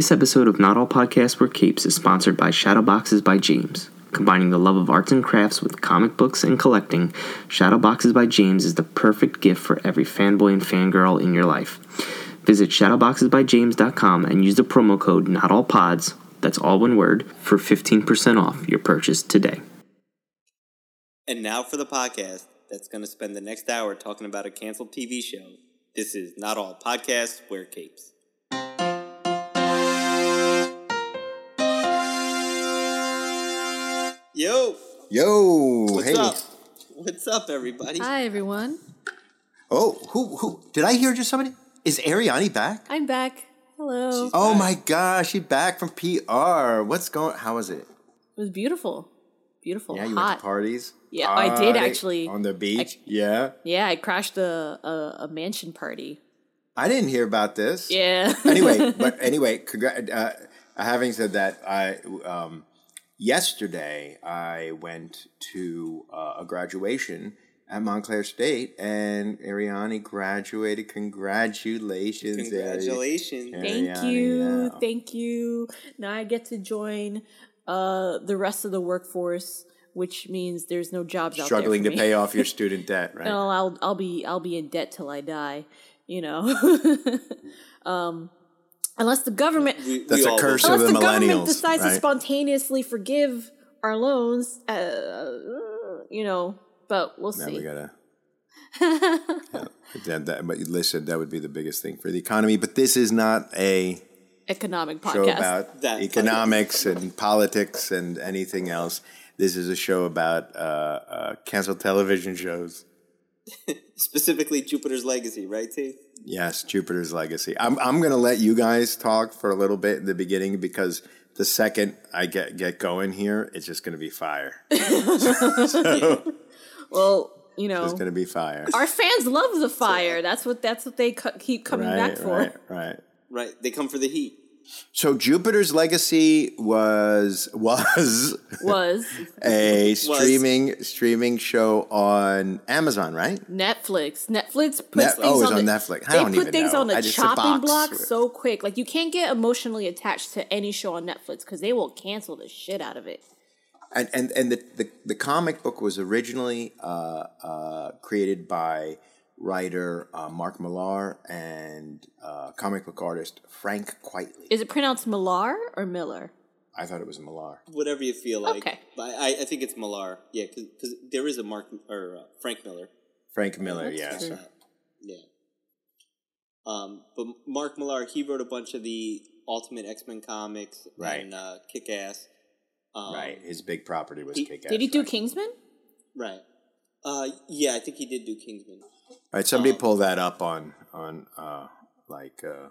This episode of Not All Podcasts Wear Capes is sponsored by Shadowboxes by James. Combining the love of arts and crafts with comic books and collecting, Shadowboxes by James is the perfect gift for every fanboy and fangirl in your life. Visit shadowboxesbyjames.com and use the promo code NotAllPods, that's all one word, for 15% off your purchase today. And now for the podcast that's going to spend the next hour talking about a canceled TV show. This is Not All Podcasts Wear Capes. Yo, Yo, what's hey. up? What's up, everybody? Hi, everyone. Oh, who who did I hear just somebody? Is Ariani back? I'm back. Hello. She's- Oh back. my gosh, she's back from PR. What's going how was it? It was beautiful. Beautiful. Yeah, you Hot. went to parties? Yeah, I did actually. On the beach? yeah. yeah, I crashed a, a, a mansion party. I didn't hear about this. Yeah. anyway, but anyway, congra- uh, having said that, I um, yesterday I went to uh, a graduation at Montclair State, and Ariani graduated. Congratulations! Congratulations. Yeah. Thank Ariani, you. yeah. Thank you. Now I get to join uh, the rest of the workforce, which means there's no jobs out Struggling there to me. pay off your student debt, right? No, I'll I'll be I'll be in debt till I die. You know. um, unless the government We- That's we a all curse vote. of unless the the government millennials, decides to spontaneously forgive our loans, uh, you know, but we'll Now see. we gotta. yeah, that, that, but listen, that would be the biggest thing for the economy. But this is not a Economic show about That- economics and politics and anything else. This is a show about uh, uh, canceled television shows. Specifically, Jupiter's Legacy, right, T? Yes, Jupiter's Legacy. I'm I'm gonna let you guys talk for a little bit in the beginning because the second I get get going here, it's just gonna be fire. well, you know, It's gonna be fire. our fans love the fire. That's what that's what they cu- keep coming right, back for. right, right. Right. They come for the heat. So Jupiter's Legacy was was Was a streaming streaming show on Amazon, right? Netflix. Netflix puts Net- things oh, on, on the, Netflix. I They don't put even things know. on the I just said chopping block so quick. Like you can't get emotionally attached to any show on Netflix because they will cancel the shit out of it. And and and the the, the comic book was originally uh, uh, created by writer uh, Mark Millar and uh, comic book artist Frank Quitely. Is it pronounced Millar or Miller? I thought it was Millar. Whatever you feel like. Okay. But I, I think it's Millar. Yeah, because there is a Mark or uh, Frank Miller. Frank Miller, That's yeah. true. so- Yeah. Um, but Mark Millar, he wrote a bunch of the Ultimate X Men comics Right. and uh, Kick Ass. Um, right. His big property was Kick Ass. Did he do Kingsman? Right. Uh, yeah, I think he did do Kingsman. All right, somebody Um, pull that up on on uh, like uh,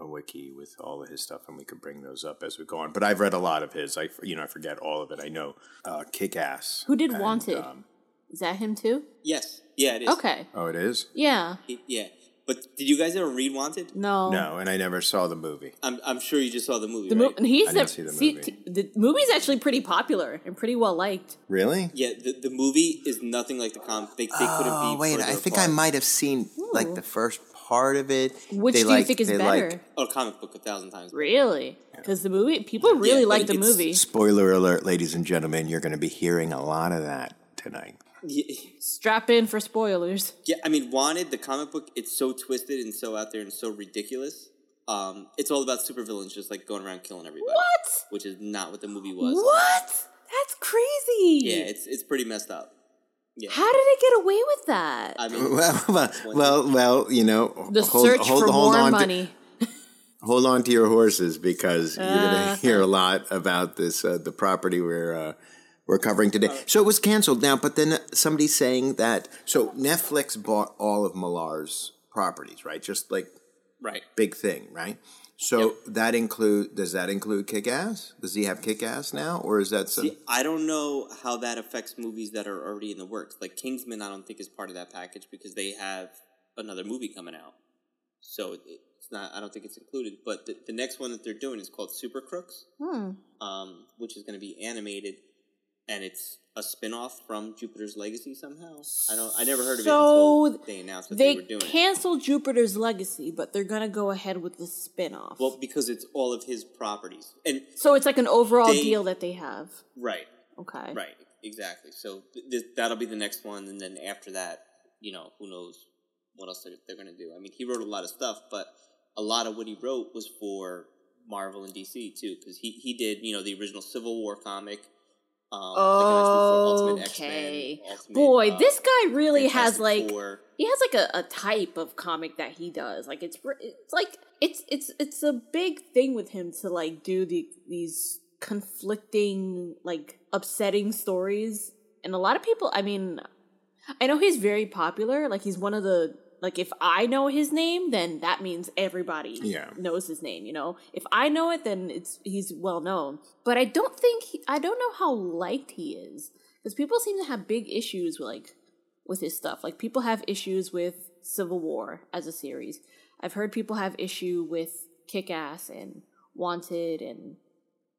a wiki with all of his stuff, and we could bring those up as we go on. But I've read a lot of his. I you know I forget all of it. I know uh, Kick Ass. Who did and, Wanted? um, Is that him too? Yes. Yeah, it is. Okay. oh, it is. Yeah. He- yeah. But did you guys ever read Wanted? No. No, and I never saw the movie. I'm, I'm sure you just saw the movie, The right? mo- and he's I didn't the, see the see, movie. t- the movie's actually pretty popular and pretty well liked. Really? yeah, the, the movie is nothing like the comic. They, they couldn't Oh be wait, further I think I apart. might have seen like the first part of it. Which They do you like- think is they better? like- Oh, comic book a thousand times. Really? Because the movie, people really Yeah, but like the it's- movie. spoiler alert, ladies and gentlemen, you're going to be hearing a lot of that tonight. Yeah, Strap in for spoilers. yeah, I mean, Wanted, the comic book, it's so twisted and so out there and so ridiculous. Um, it's all about supervillains just like going around killing everybody. What? Which is not what the movie was. What? That's crazy. Yeah, it's it's pretty messed up. Yeah. How did it get away with that? I mean, Well, well, well, well, you know, the hold, search hold, for hold more on to- money. hold on to your horses because you're going Uh, to hear a lot about this uh, the property we're uh, we're covering today. So it was canceled now, but then somebody's saying that so Netflix bought all of Millar's properties, right? Just like right. big thing, right? So that include does that include Kick Ass? Does he have Kick Ass now, or is that some? See, I don't know how that affects movies that are already in the works. Like Kingsman, I don't think is part of that package because they have another movie coming out. So it's not. I don't think it's included. But the, the next one that they're doing is called Super Crooks, Hmm. um, which is going to be animated. And it's a spin-off from Jupiter's Legacy somehow. I don't. I never heard of So, it until they announced that They they, were doing it. canceled Jupiter's Legacy, but they're gonna go ahead with the spin-off. Well, because it's all of his properties, and so it's like an overall they- deal that they have. right, Okay. right, exactly. So th- th- that'll be the next one, and then after that, you know, who knows what else they're, they're going to do. I mean, he wrote a lot of stuff, but a lot of what he wrote was for Marvel and DC too, because he he did you know the original Civil War comic. Um, like I mentioned before, Ultimate X-Men, Okay. Ultimate, Boy, uh, this guy really has like Four. he has like a, a type of comic that he does. Like it's it's like it's it's it's a big thing with him to like do the these conflicting like upsetting stories. And a lot of people, I mean, I know he's very popular. Like he's one of the like if I know his name, then that means everybody Yeah. knows his name. You know, if I know it, then it's he's well known. But I don't think he, I don't know how liked he is because people seem to have big issues with like with his stuff. Like people have issues with Civil War as a series. I've heard people have issue with Kick Ass and Wanted and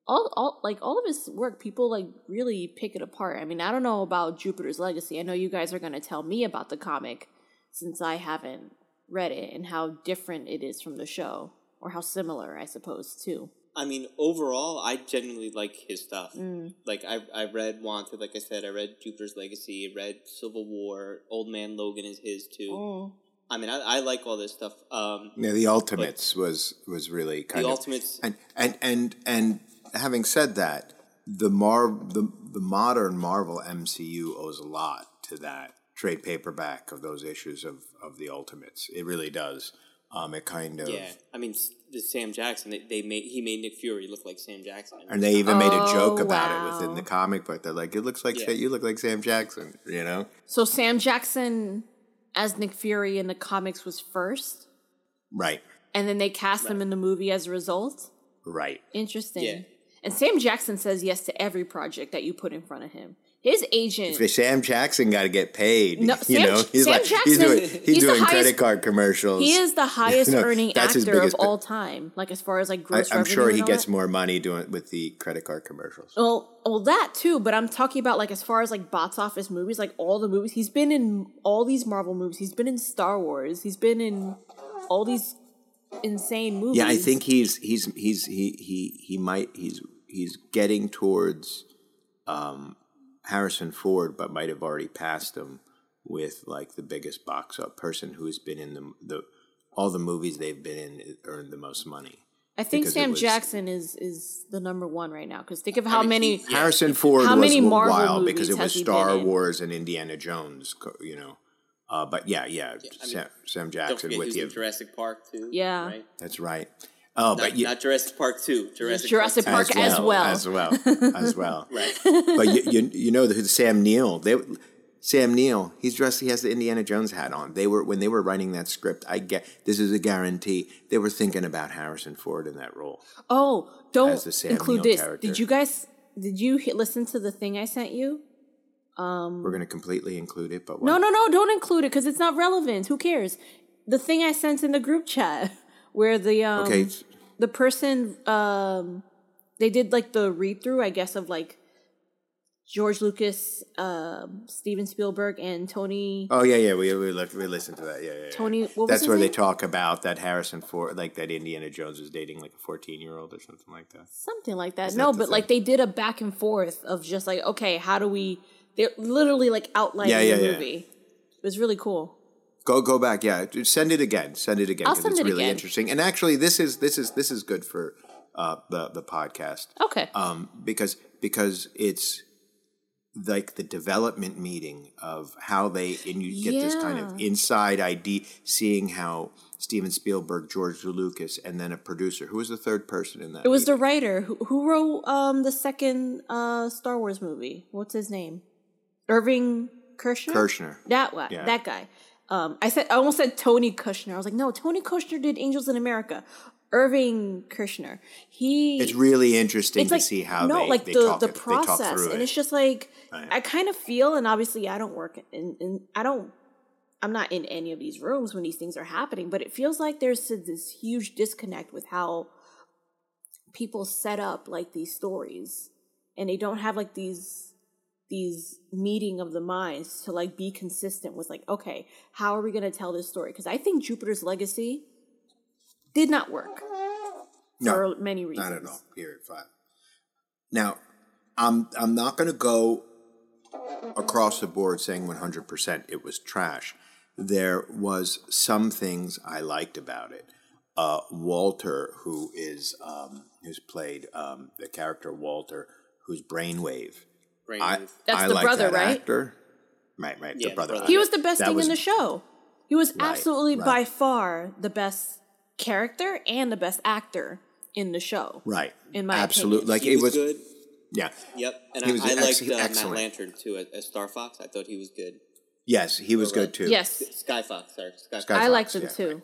all, all like all of his work people like really pick it apart i mean i don't know about jupiter's legacy i know you guys are going to tell me about the comic since i haven't read it and how different it is from the show or how similar i suppose too I mean, overall, I genuinely like his stuff. Mm. Like I, I read Wanted, like I said, I read Jupiter's Legacy, I read Civil War, Old Man Logan is his too. Mm. I mean, I, I like all this stuff. Um, Yeah, the Ultimates was was really kind the of the Ultimates, and and and and having said that, the Mar the the modern Marvel MCU owes a lot to that trade paperback of those issues of of the Ultimates. It really does. Um, it kind of yeah. I mean, the Sam Jackson, they, they made he made Nick Fury look like Sam Jackson. and they even made a joke Oh, about it within the comic book. They're like, "It looks like Yeah. you look like Sam Jackson," you know. so sam jackson as nick fury in the comics was first Right, and then they cast him in the movie as a result right. interesting Yeah. and sam jackson says yes to every project that you put in front of him his agent Sam Jackson got to get paid, No, you Sam- know, he's Sam like he's doing he's, he's doing highest- credit card commercials. He is the highest You know, earning actor of all time. Like as far as like I, gross I'm sure he gets that. more money doing it with the credit card commercials. Well, well, that too. But I'm talking about like as far as like box office movies, like all the movies he's been in, all these Marvel movies. He's been in Star Wars. He's been in all these insane movies. Yeah, I think he's he's he's he he he might he's he's getting towards um, Harrison Ford, but might have already passed him with like the biggest box up person who's been in the the all the movies they've been in earned the most money. I think Sam was- Jackson is is the number one right now. Because think of how mean, many. he- Yeah. Harrison Ford How was many a Marvel while because it was he been Star in? Wars and Indiana Jones, you know. Uh, but yeah, yeah, I mean, Sam, Sam Don't Jackson with was you. in Jurassic Park too. Yeah. right? That's right. Oh, Not, but you, not Jurassic Park two. Jurassic, Jurassic Park. Park as well. as well, as well. Right. but you, you you know the Sam Neill. They Sam Neill. He's dressed. He has the Indiana Jones hat on. They were when they were writing that script. I get this is a guarantee. They were thinking about Harrison Ford in that role. Oh, don't As the Sam include Neill this. character. Did you guys? Did you hit, listen to the thing I sent you? Um, we're going to completely include it, but what? No, no, no, don't include it because it's not relevant. Who cares? The thing I sent in the group chat where the um Okay, the person um they did like the read through, I guess, of like George Lucas, um, Steven Spielberg, and Tony. Oh yeah, yeah. We we, looked, we listened to that. Yeah, yeah. yeah. Tony- what was That's where they talk about that Harrison Ford, like that Indiana Jones was dating like a fourteen year old or something like that. Something like that. Is no, that but like they did a back and forth of just like, okay, how do we? They're literally like outlining Yeah, yeah, the yeah. movie. It was really cool. Go go back, yeah. Send it again. Send it again because it's it really again. interesting. And actually, this is this is this is good for uh, the the podcast Okay. um, because because it's like the development meeting of how they and you get this kind of inside ID, seeing how Steven Spielberg, George Lucas, and then a producer. Who was the third person in that? It was the writer who, who wrote um the second uh Star Wars movie. What's his name? Irving Kershner. Kirshner. That one. Yeah. That guy. Um, I said I almost said Tony Kushner. I was like, no, Tony Kushner did Angels in America. Irving Kushner. He. It's really interesting it's to like see how no, they, like they the talk the it- they talk process, through and it. it's just like Right. I kind of feel, and obviously I don't work in, in I don't. I'm not in any of these rooms when these things are happening, but it feels like there's this huge disconnect with how people set up like these stories, and they don't have like these these meeting of the minds to like be consistent with like okay how are we going to tell this story because i think jupiter's legacy did not work no, for many reasons Not at all. Period. Five. Now, I'm I'm not going to go across the board saying 100% it was trash. There was some things I liked about it. Uh, Walter, who is um, who's played um, the character Walter, who's Brainwave. I, That's I the like brother, that right? Actor. Right, right. Yeah, the brother. brother. he was the best That thing was- in the show he was Right, absolutely right. by far the best character and the best actor in the show Right. in my Absolutely. opinion. Like he it was, was. good. Yeah. Yep, and He I, was I ex- liked uh, Matt excellent. Lanter too as, as Star Fox. I thought he was good. Yes, he was Right. good too. yes Sky Fox, sorry, Sky, Sky Fox. i Fox, liked them yeah, too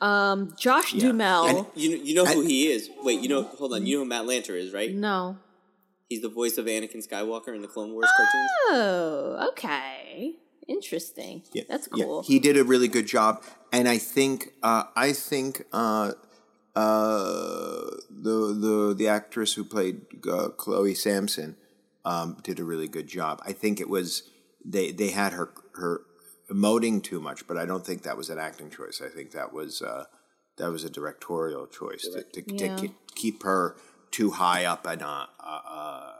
um josh Yeah. Duhamel And- You know, you know who I- he is. Wait, you know, hold on. You know who Matt Lanter is, right? no He's the voice of Anakin Skywalker in the Clone Wars cartoons. oh okay interesting Yeah, that's yeah, cool he did a really good job, and I think uh, I think uh, uh, the the the actress who played uh, Chloe Sampson um, did a really good job. I think it was they they had her her emoting too much, but I don't think that was an acting choice. I think that was uh, that was a directorial choice to, to, Yeah. to keep her too high up in a, a, a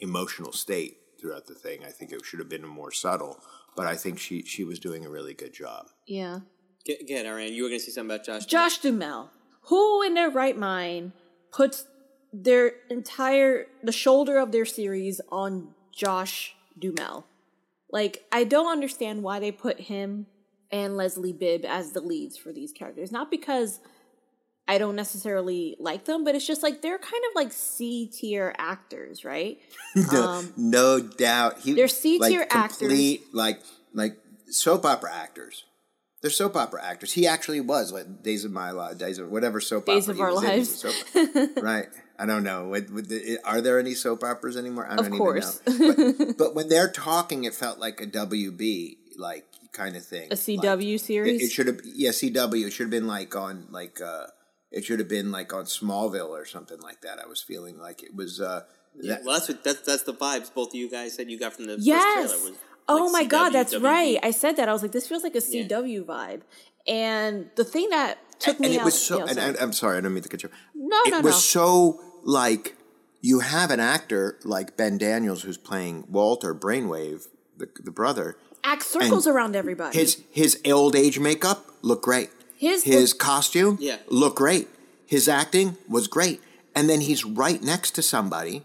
emotional state throughout the thing. I think it should have been more subtle, but I think she she was doing a really good job. yeah Get, get Ariane. You were going to say something about Josh. Josh Duhamel, who in their right mind puts their entire the shoulder of their series on Josh Duhamel? Like, I don't understand why they put him and Leslie Bibb as the leads for these characters. Not because I don't necessarily like them, but it's just like they're kind of like C tier actors, right? No, no doubt. He, they're C-tier like, complete, Like like soap opera actors. They're soap opera actors. He actually was like Days of My Life, Days of whatever soap Days opera. of Our Lives. right. I don't know. With, with the, are there any soap operas anymore? I don't Of even course. know. But, but when they're talking, it felt like a WB like kind of thing. A CW Like, series? It, it should have yeah CW. It should have been like on like uh it should have been like on Smallville or something like that. I was feeling like it was uh Yeah, that- well, that's what that's that's the vibes both of you guys said you got from the Yes. first trailer. Was oh like my god, that's WB. right. I said that. I was like, this feels like a Yeah. CW vibe. And the thing that took and me it out. was so yeah, and, sorry. and I'm sorry, I don't mean to cut you. off. No, it no, was so like you have an actor like Ben Daniels who's playing Walter Brainwave, the, the brother. act circles around everybody. His his old age makeup looked great. His his look- costume Yeah. looked great. His acting was great. And then he's right next to somebody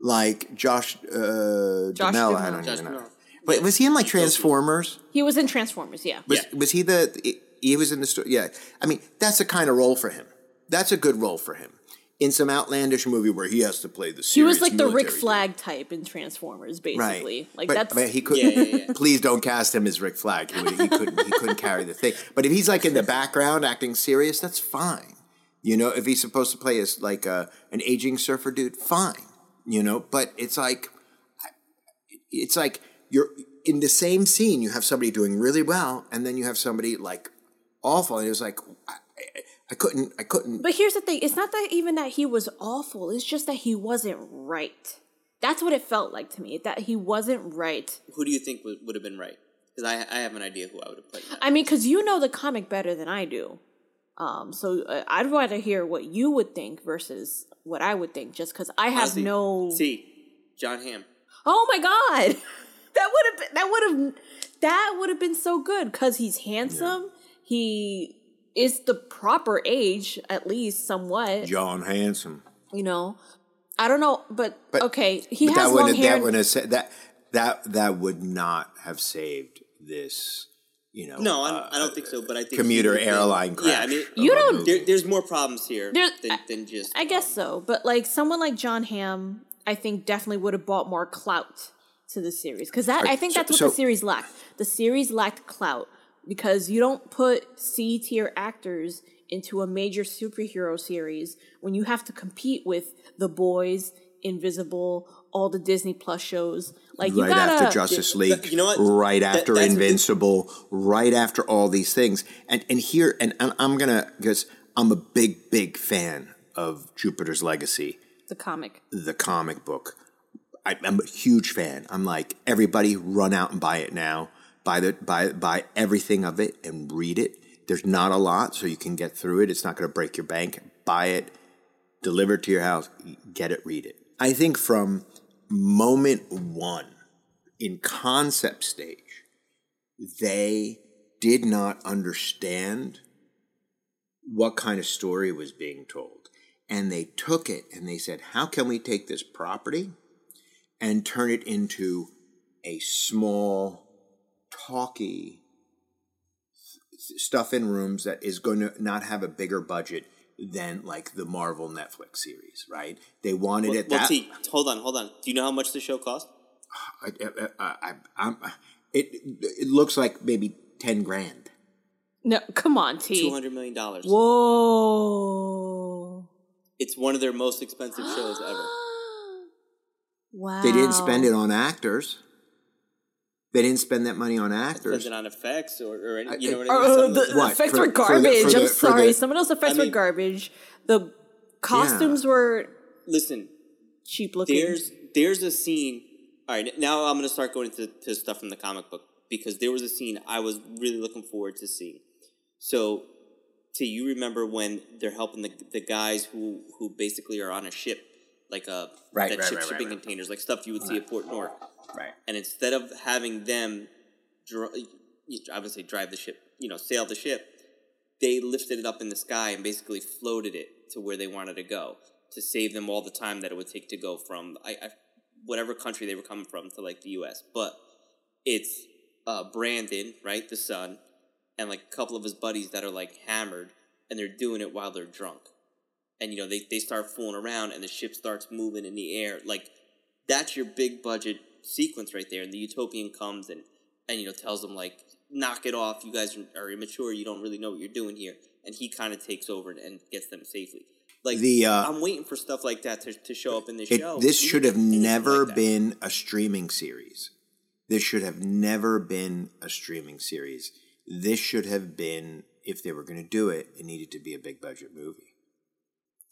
like Josh uh Josh Duhamel, I don't Josh even know. Duhamel. But was he in like Transformers? he was in Transformers, yeah. Was, Yeah. was he the? He was in the story. Yeah, I mean that's a kind of role for him. That's a good role for him in some outlandish movie where he has to play the. He was like the Rick military Flag type in Transformers, basically. right? Like but, that's but he could. Yeah, yeah, yeah. Please don't cast him as Rick Flag. He, would, he couldn't. He couldn't carry the thing. But if he's like in the background acting serious, that's fine. You know, if he's supposed to play as like a an aging surfer dude, fine. You know, but it's like it's like you're in the same scene. You have somebody doing really well, and then you have somebody like awful. And it was like I, I, I couldn't, I couldn't. But here's the thing: it's not that even that he was awful. It's just that he wasn't right. That's what it felt like to me. That he wasn't right. Who do you think would, would have been right? Because I I have an idea who I would have played. I mean, because you know the comic better than I do. Um, so uh, I'd rather hear what you would think versus what I would think, just because I have Honestly, no. See, John Hamm. Oh my god, that would have been that would have that would have been so good because he's handsome. He is the proper age, at least somewhat. John Handsome. You know, I don't know, but, But- okay, he But has that long would hair. that would have said that that that would not have saved this. You know, No, I, uh, I don't think so. But I think commuter would've airline crash. Yeah, I mean, You don't- there, there's more problems here There- than, than just. I guess um, so, but like someone like John Hamm, I think definitely would have brought more clout to the series because that I think so- that's what so- the series lacked. The series lacked clout because you don't put C tier actors into a major superhero series when you have to compete with The Boys, Invisible, all the Disney Plus shows. Like you right gotta after Justice League, you know what? right That- after that's- Invincible, right after all these things, and and here, and I'm, I'm gonna because I'm a big big fan of Jupiter's Legacy, the comic. the comic book. I, I'm a huge fan. I'm like everybody run out and buy it now. Buy the buy buy everything of it and read it. There's not a lot, so you can get through it. It's not going to break your bank. Buy it, deliver it to your house, get it, read it. I think from moment one in concept stage, they did not understand what kind of story was being told. And they took it and they said, how can we take this property and turn it into a small, talky stuff in rooms that is going to not have a bigger budget than like the Marvel Netflix series, right? They wanted Well, it well, that. see, hold on, hold on. Do you know how much the show cost? I, I, I, I'm, it it looks like maybe ten grand. No, come on, T. Two hundred million dollars. Whoa. It's one of their most expensive shows ever. Wow. They didn't spend it on actors. They didn't spend that money on actors. Spends it on effects or, or any, you know what I mean? uh, Some the What? effects For- were for the- for garbage. the- I'm sorry. the- Some of those effects I were garbage. The costumes were Listen, cheap looking. there's there's a scene. All right, now I'm going to start going into to stuff from the comic book because there was a scene I was really looking forward to seeing. So, T, you remember when they're helping the the guys who who basically are on a ship, like a Right, that right, ship right, shipping right. containers, like stuff you would see at Port Newark. Right. and instead of having them, I would say drive the ship, you know, sail the ship, they lifted it up in the sky and basically floated it to where they wanted to go to save them all the time that it would take to go from I, I whatever country they were coming from to like the U.S. But it's uh, Brandon, right, the son, and like a couple of his buddies that are like hammered, and they're doing it while they're drunk, and you know they they start fooling around, and the ship starts moving in the air, like that's your big budget sequence right there. And the utopian comes and and you know tells them like, knock it off. You guys are, immature. You don't really know what you're doing here. And he kind of takes over and, and gets them safely. Like The, uh, I'm waiting for stuff like that to, to show up in the It, show. this should have never like been a streaming series. This should have never been a streaming series. This should have been, if they were going to do it, it needed to be a big budget movie.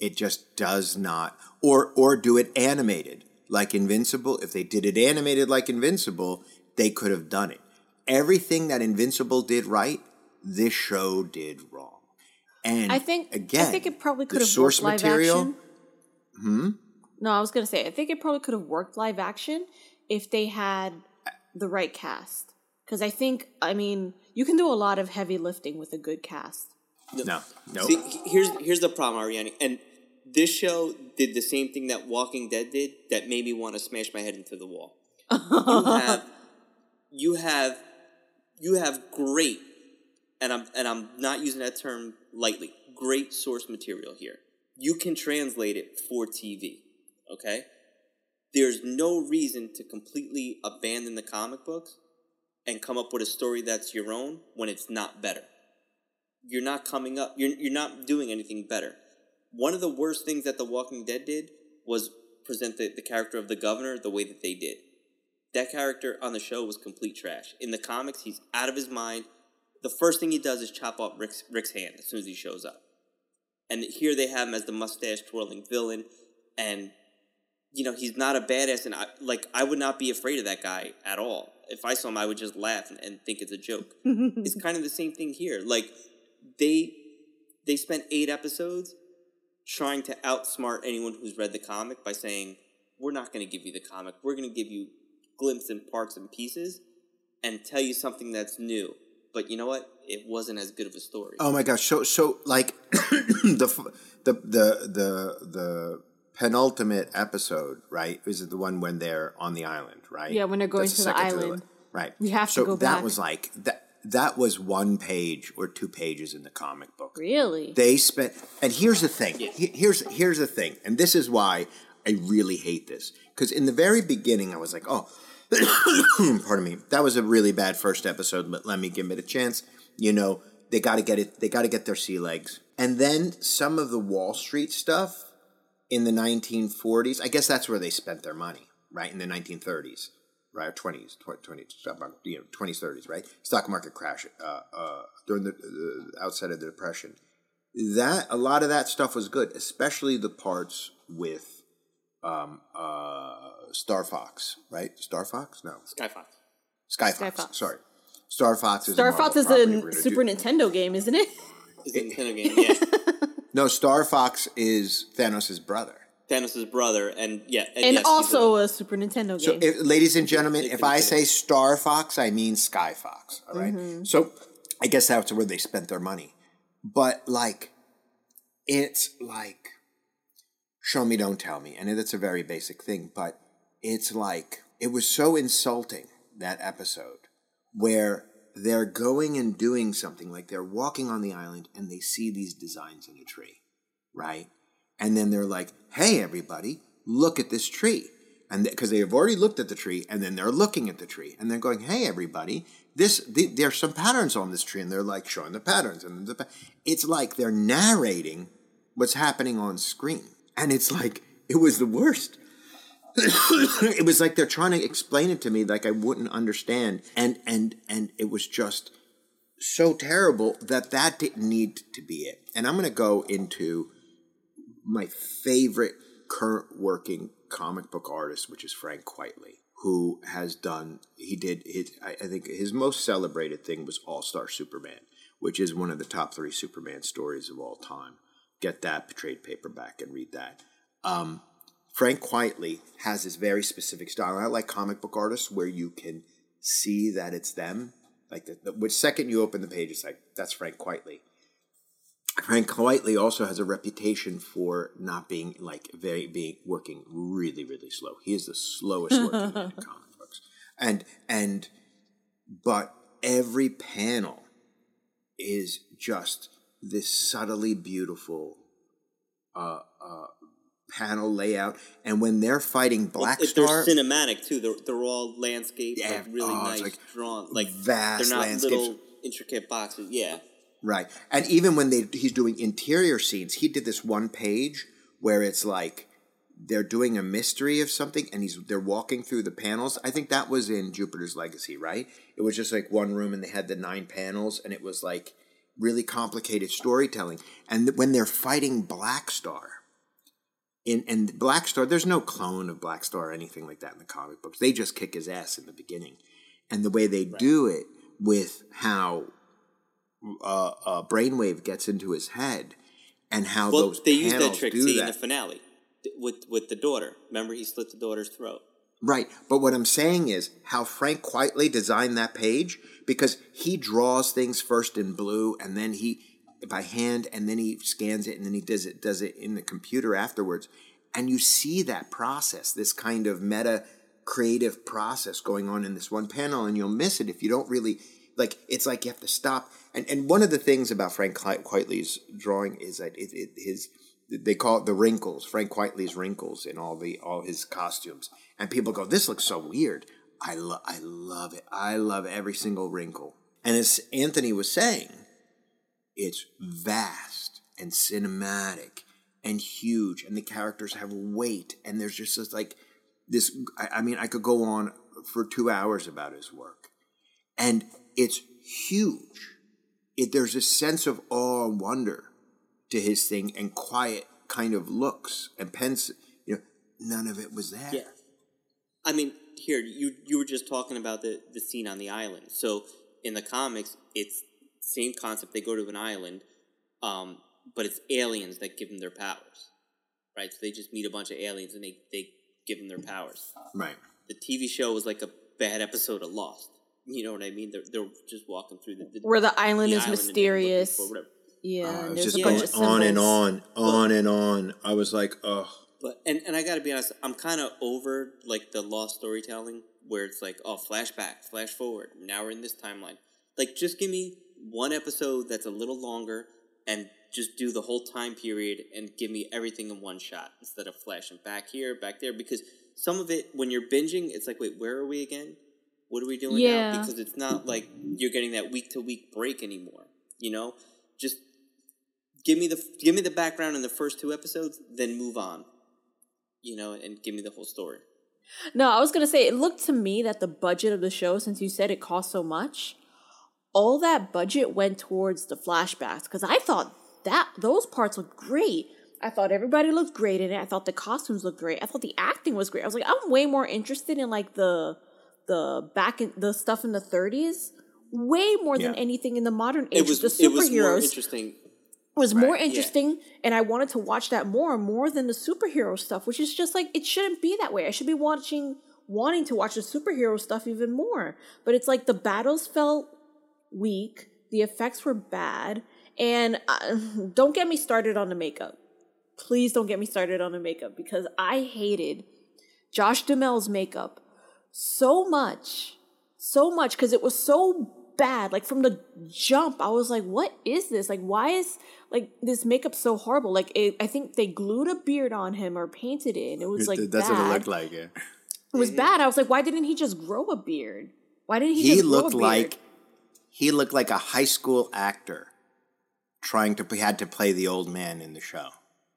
It just does not, or or do it animated like Invincible. If they did it animated like Invincible, they could have done it. Everything that Invincible did right, this show did wrong. And I think again, I think it probably could have source worked live material. action. Hmm. No, I was gonna say I think it probably could have worked live action if they had the right cast. Because I think I mean you can do a lot of heavy lifting with a good cast. No, no. See, here's here's the problem, Ariane. And this show did the same thing that Walking Dead did that made me want to smash my head into the wall. you have you have you have great and I'm and I'm not using that term lightly. Great source material here. You can translate it for TV. Okay? There's no reason to completely abandon the comic books and come up with a story that's your own when it's not better you're not coming up you're, you're not doing anything better. One of the worst things that the walking dead did was present the, the character of the governor the way that they did. That character on the show was complete trash. In the comics he's out of his mind. The first thing he does is chop off rick's, rick's hand as soon as he shows up. And here they have him as the mustache twirling villain. And you know he's not a badass. And I, like i would not be afraid of that guy at all. If i saw him i would just laugh and, and think it's a joke. It's kind of the same thing here. Like they they spent eight episodes trying to outsmart anyone who's read the comic by saying we're not going to give you the comic we're going to give you glimpses and parts and pieces and tell you something that's new but you know what it wasn't as good of a story Oh my gosh! So so like the the the the the penultimate episode, right? Is it the one when they're on the island, right? Yeah, when they're going That's to the second island. right? We have to so go that back. was like that. That was one page or two pages in the comic book. Really? They spent, and here's the thing. He- Here's here's the thing, and this is why I really hate this because in the very beginning I was like, oh, pardon me, that was a really bad first episode, but let me give it a chance. You know, they got to get it. They got to get their sea legs, and then some of the Wall Street stuff in the 1940s. I guess that's where they spent their money, right? In the 1930s, right? Or 20s, 20, 20 stock market, you know, 20s, 30s, right? Stock market crash uh, uh, during the uh, outside of the depression. That a lot of that stuff was good, especially the parts with um, uh, Star Fox, right? Star Fox? No, Sky Fox. Sky Fox. Sky Fox. Sorry, Star Fox is Star a Fox is a Super do- Nintendo game, isn't it? Is a Nintendo game, yeah. No, Star Fox is Thanos' brother. Thanos' brother, and yeah, and, And yes, also a- a Super Nintendo So, game. if, ladies and gentlemen, if I say Star Fox, I mean Sky Fox. All right? Mm-hmm. So, I guess that's where they spent their money. But like, it's like, show me, don't tell me, and that's a very basic thing. But it's like it was so insulting that episode where they're going and doing something like they're walking on the island and they see these designs in a tree, right? And then they're like, "Hey, everybody, look at this tree." And because they have already looked at the tree, and then they're looking at the tree, and they're going, "Hey, everybody, this the, there's some patterns on this tree," and they're like showing the patterns, and the, it's like they're narrating what's happening on screen, and it's like it was the worst. it was like they're trying to explain it to me like I wouldn't understand, and and and it was just so terrible that that didn't need to be it. And I'm going to go into my favorite current working comic book artist, which is Frank Quitely, who has done, he did, his, I, think his most celebrated thing was All Star Superman, which is one of the top three Superman stories of all time. Get that trade paperback and read that. Um, Frank Quitely has this very specific style. I like comic book artists where you can see that it's them. Like the, the which second you open the page, it's like that's Frank Quitely. Frank Quitely also has a reputation for not being like very being working really really slow. He is the slowest working man in comic books, and and but every panel is just this subtly beautiful uh, uh, panel layout. And when they're fighting Black if they're cinematic too. They're they're all landscapes, Yeah, like really oh, nice like drawn, like vast They're not landscapes. little intricate boxes. Yeah, Right. And even when they he's doing interior scenes, he did this one page where it's like they're doing a mystery of something and he's they're walking through the panels. I think that was in Jupiter's Legacy, right? It was just like one room and they had the nine panels and it was like really complicated storytelling. And when they're fighting Black Star, in and Black Star, there's no clone of Black Star or anything like that in the comic books. They just kick his ass in the beginning. And the way they do it with how uh, uh, Brainwave gets into his head and how well, those they used that trick see, in the finale with with the daughter. Remember, he slit the daughter's throat. Right. But what I'm saying is how Frank Quitely designed that page because he draws things first in blue and then he by hand and then he scans it and then he does it does it in the computer afterwards. And you see that process, this kind of meta creative process going on in this one panel and you'll miss it if you don't really like it's like you have to stop and and one of the things about Frank Qui- Quitely's drawing is that it, it his they call it the wrinkles, Frank Quitely's wrinkles in all the all his costumes. And people go, "This looks so weird." I love I love it. I love every single wrinkle. And as Anthony was saying, it's vast and cinematic and huge and the characters have weight and there's just this like this I, I mean I could go on for 2 hours about his work. And it's huge. It there's a sense of awe and wonder to his thing and quiet kind of looks and pens you know none of it was there Yeah. I mean, here you you were just talking about the the scene on the island. So in the comics, it's same concept. They go to an island, um, but it's aliens that give them their powers, right? So they just meet a bunch of aliens and they they give them their powers. right The TV show was like a bad episode of Lost. You know what I mean? They're they're just walking through the, the Where the island the is island and they're looking mysterious. for. Yeah, Uh, and there's just a going bunch of on and symbols. on on and on i was like oh But and, and I gotta be honest, I'm kind of over like the lost storytelling where it's like, oh, flashback, flash forward. Now we're in this timeline. Like, just give me one episode that's a little longer and just do the whole time period and give me everything in one shot instead of flashing back here, back there. Because some of it, when you're binging, it's like, wait, where are we again? What are we doing Yeah. now? Because it's not like you're getting that week to week break anymore. You know, just give me the give me the background in the first two episodes, then move on. You know, and give me the whole story. No, I was gonna say it looked to me that the budget of the show, since you said it cost so much, all that budget went towards the flashbacks because I thought that those parts looked great. I thought everybody looked great in it. I thought the costumes looked great. I thought the acting was great. I was like, I'm way more interested in like the the back in the stuff in the 30s, way more than anything in the modern age. It was the it was more superheroes interesting. was more Right, yeah. interesting and I wanted to watch that more more than the superhero stuff, which is just like it shouldn't be that way. I should be watching wanting to watch the superhero stuff even more. But it's like the battles felt weak, the effects were bad, and uh, don't get me started on the makeup. Please don't get me started on the makeup because I hated Josh Duhamel's makeup so much, so much because it was so bad. Like from the jump, I was like, "What is this? Like, why is like this makeup so horrible?" Like, it, I think they glued a beard on him or painted it. And it was like That's bad. what it looked like. Yeah. It was bad. I was like, "Why didn't he just grow a beard? Why didn't he?" He just grow looked a beard? like he looked like a high school actor trying to had to play the old man in the show.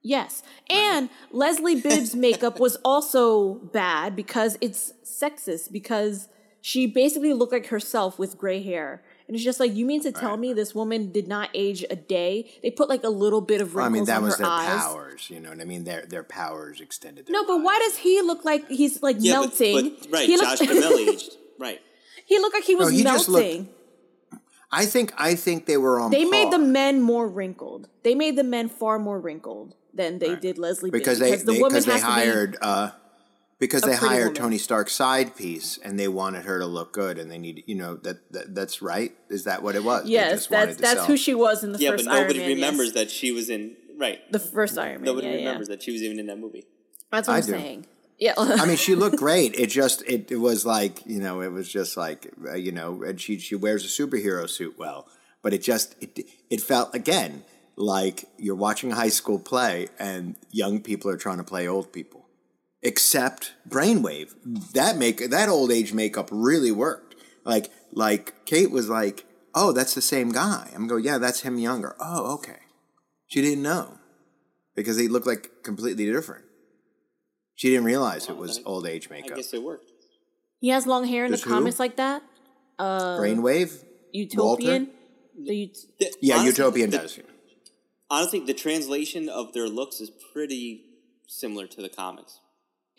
Yes. And Leslie Bibb's makeup was also bad because it's sexist because she basically looked like herself with gray hair. And it's just like you mean to tell me this woman did not age a day? They put like a little bit of wrinkles. Well, I mean, that was their eyes. powers. You know what I mean? Their their powers extended. Their No, but why does he look like he's like Yeah, but, melting? but right, he Josh looked, Duhamel aged. Right. he looked like he was he just looked melting. I think I think they were on. They made the men more wrinkled. They made the men far more wrinkled than they did Leslie Bibb because they because the they, woman they has to be hired uh, because they hired woman. Tony Stark's side piece and they wanted her to look good and they need you know that, that that's right is that what it was Yes, that's that's sell. who she was in the Yeah, but first Iron nobody Man, yes. remembers that she was in right. The first Iron Man. Nobody yeah, yeah. remembers that she was even in that movie. That's what I I'm do. saying. Yeah. I mean, she looked great. It just it, it was like you know it was just like uh, you know and she she wears a superhero suit well, but it just it it felt again like you're watching a high school play and young people are trying to play old people. Except Brainwave, that make that old age makeup really worked. Like like Kate was like, oh, that's the same guy. I'm going, yeah, that's him younger. Oh, okay. She didn't know because he looked like completely different. She didn't realize it was I- old age makeup. I guess it worked. he has long hair in Does the who? comics like that. Uh, Brainwave? Utopian. The Ut- The- Yeah, honestly, Utopian the- does. Honestly, the translation of their looks is pretty similar to the comics.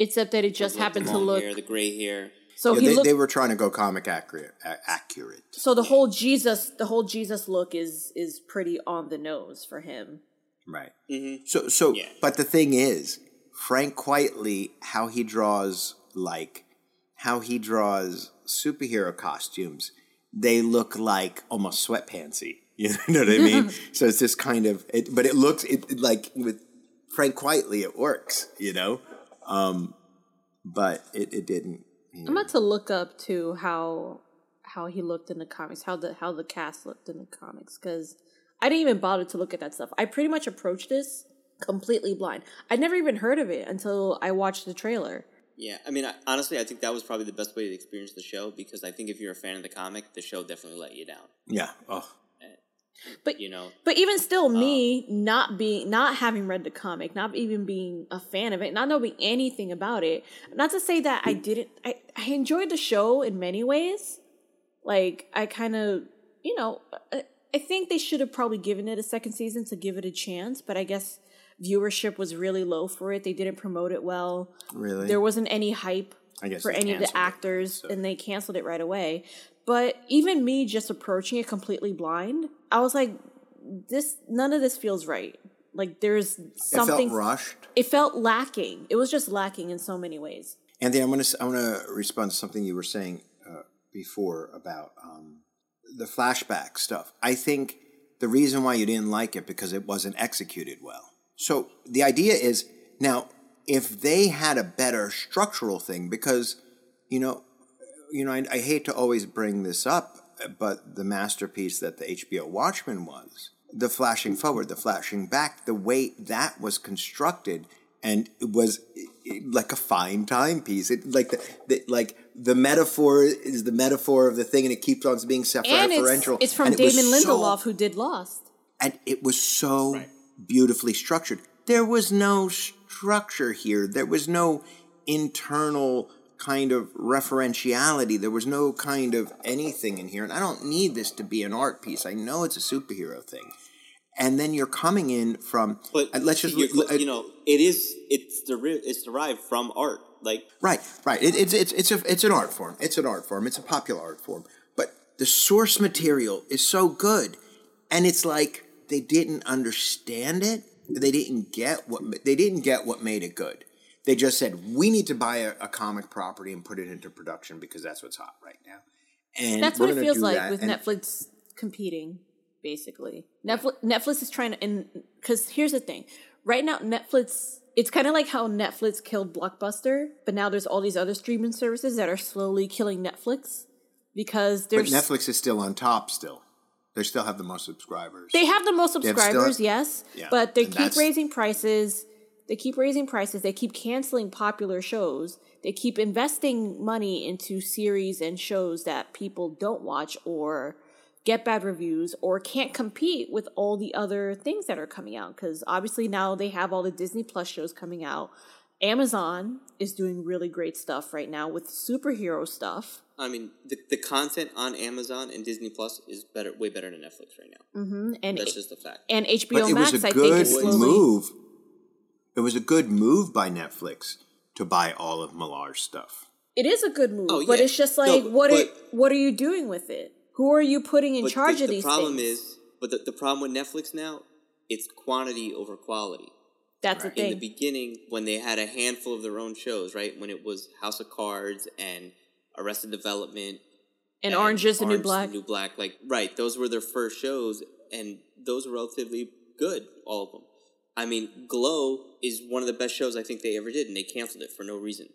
except that it just Like, happened the to look. hair, the gray hair. So Yeah, he they, looked. they were trying to go comic accurate. a- accurate. so the whole Jesus, the whole Jesus look is is pretty on the nose for him. Right. Mm-hmm. So, so, Yeah. but the thing is, Frank Quitely, how he draws like how he draws superhero costumes, they look like almost sweatpantsy. You know what I mean? so it's this kind of, it, but it looks it, it like with Frank Quitely, it works. You know, um, but it, it didn't. you I'm about to look up to how how he looked in the comics, how the how the cast looked in the comics, because I didn't even bother to look at that stuff. I pretty much approached this completely blind. I'd never even heard of it until I watched the trailer. Yeah, I mean, I, honestly, I think that was probably the best way to experience the show because I think if you're a fan of the comic, the show definitely let you down. Yeah. Oh. But You know, But even still, um, me not being, not having read the comic, not even being a fan of it, not knowing anything about it. Not to say that I didn't. I I enjoyed the show in many ways. Like I kind of, you know, I, I think they should have probably given it a second season to give it a chance. But I guess viewership was really low for it. They didn't promote it well. Really? There wasn't any hype I guess for any of the canceled it, actors, so. and they canceled it right away. But even me just approaching it completely blind, I was like, "This, none of this feels right. Like there's something. It felt rushed. it felt lacking. It was just lacking in so many ways. Anthony, I'm gonna I'm gonna respond to something you were saying uh, before about um, the flashback stuff. I think the reason why you didn't like it because it wasn't executed well. So the idea is now if they had a better structural thing, because you know, you know, I, I hate to always bring this up, but the masterpiece that the HBO Watchmen was, the flashing forward, the flashing back, the way that was constructed, and it was like a fine timepiece. It like the, the like the metaphor is the metaphor of the thing, and it keeps on being And it's, self-referential. it's from and it was Damon so- Lindelof, who did Lost. and it was so beautifully structured. There was no structure here. There was no internal kind of referentiality. There was no kind of anything in here. And I don't need this to be an art piece. I know it's a superhero thing. and then you're coming in from. But let's just you know, it is it's deri- it's derived from art. Like Right, right. It, it's it's it's a it's an art form. It's an art form. It's a popular art form. But the source material is so good, and it's like they didn't understand it. They didn't get what they didn't get what made it good. They just said we need to buy a, a comic property and put it into production because that's what's hot right now. And That's what it feels like that. with And- Netflix competing, basically. Netflix, Netflix is trying to, and because here's the thing, right now Netflix, it's kind of like how Netflix killed Blockbuster, but now there's all these other streaming services that are slowly killing Netflix because But Netflix is still on top. Still, they still have the most subscribers. they have the most have subscribers, yes, Yeah, but they and keep raising prices. They keep raising prices. They keep canceling popular shows. They keep investing money into series and shows that people don't watch or get bad reviews or can't compete with all the other things that are coming out. Because obviously now they have all the Disney Plus shows coming out. Amazon is doing really great stuff right now with superhero stuff. I mean, the, the content on Amazon and Disney Plus is better, way better than Netflix right now. hmm And That's just a fact. and but HBO it Max, was a I think, good is slowly. move. It was a good move by Netflix to buy all of Millar's stuff. It is a good move, Oh, but it's just No, like, what are what are you doing with it? Who are you putting in charge the, of these? the problem things? is, but the, the problem with Netflix now, it's quantity over quality. That's Right. the In the beginning, when they had a handful of their own shows, right? When it was House of Cards and Arrested Development and Orange is the New Black. New Black, like right, those were their first shows, and those were relatively good, all of them. I mean, Glow is one of the best shows I think they ever did, and they canceled it for no reason.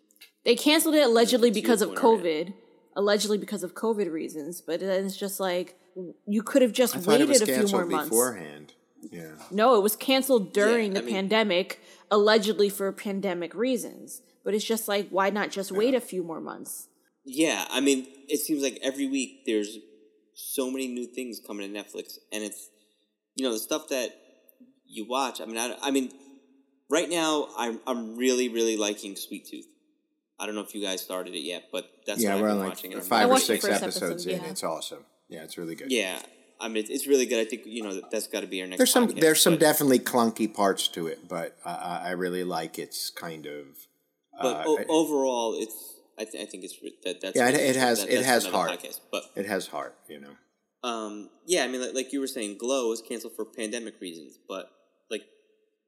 They canceled it allegedly To because of point earlier. COVID. Allegedly because of COVID reasons, but then it's just like you could have just I thought it waited was a few more canceled months. beforehand. Yeah. No, it was canceled during Yeah, the mean- pandemic, allegedly for pandemic reasons. But it's just like, why not just wait a few more months? Yeah, I mean, it seems like every week there's so many new things coming to Netflix, and it's you know the stuff that you watch. I mean, I, I mean, right now I'm I'm really really liking Sweet Tooth. I don't know if you guys started it yet, but that's yeah, what we're I've on been like watching. and I'm five I or really watched the six first episodes episode, in. yeah. It's awesome. Yeah, it's really good. Yeah, I mean, it's, it's really good. I think you know that, that's got to be our next. There's some podcast, there's some definitely clunky parts to it, but I I I really like its kind of. But uh, o- overall, it's I, th- I think it's that that's Yeah, it- it has- that- it has heart. podcast. But it has heart, you know. Um, yeah, I mean, like, like you were saying, Glow was canceled for pandemic reasons, but like,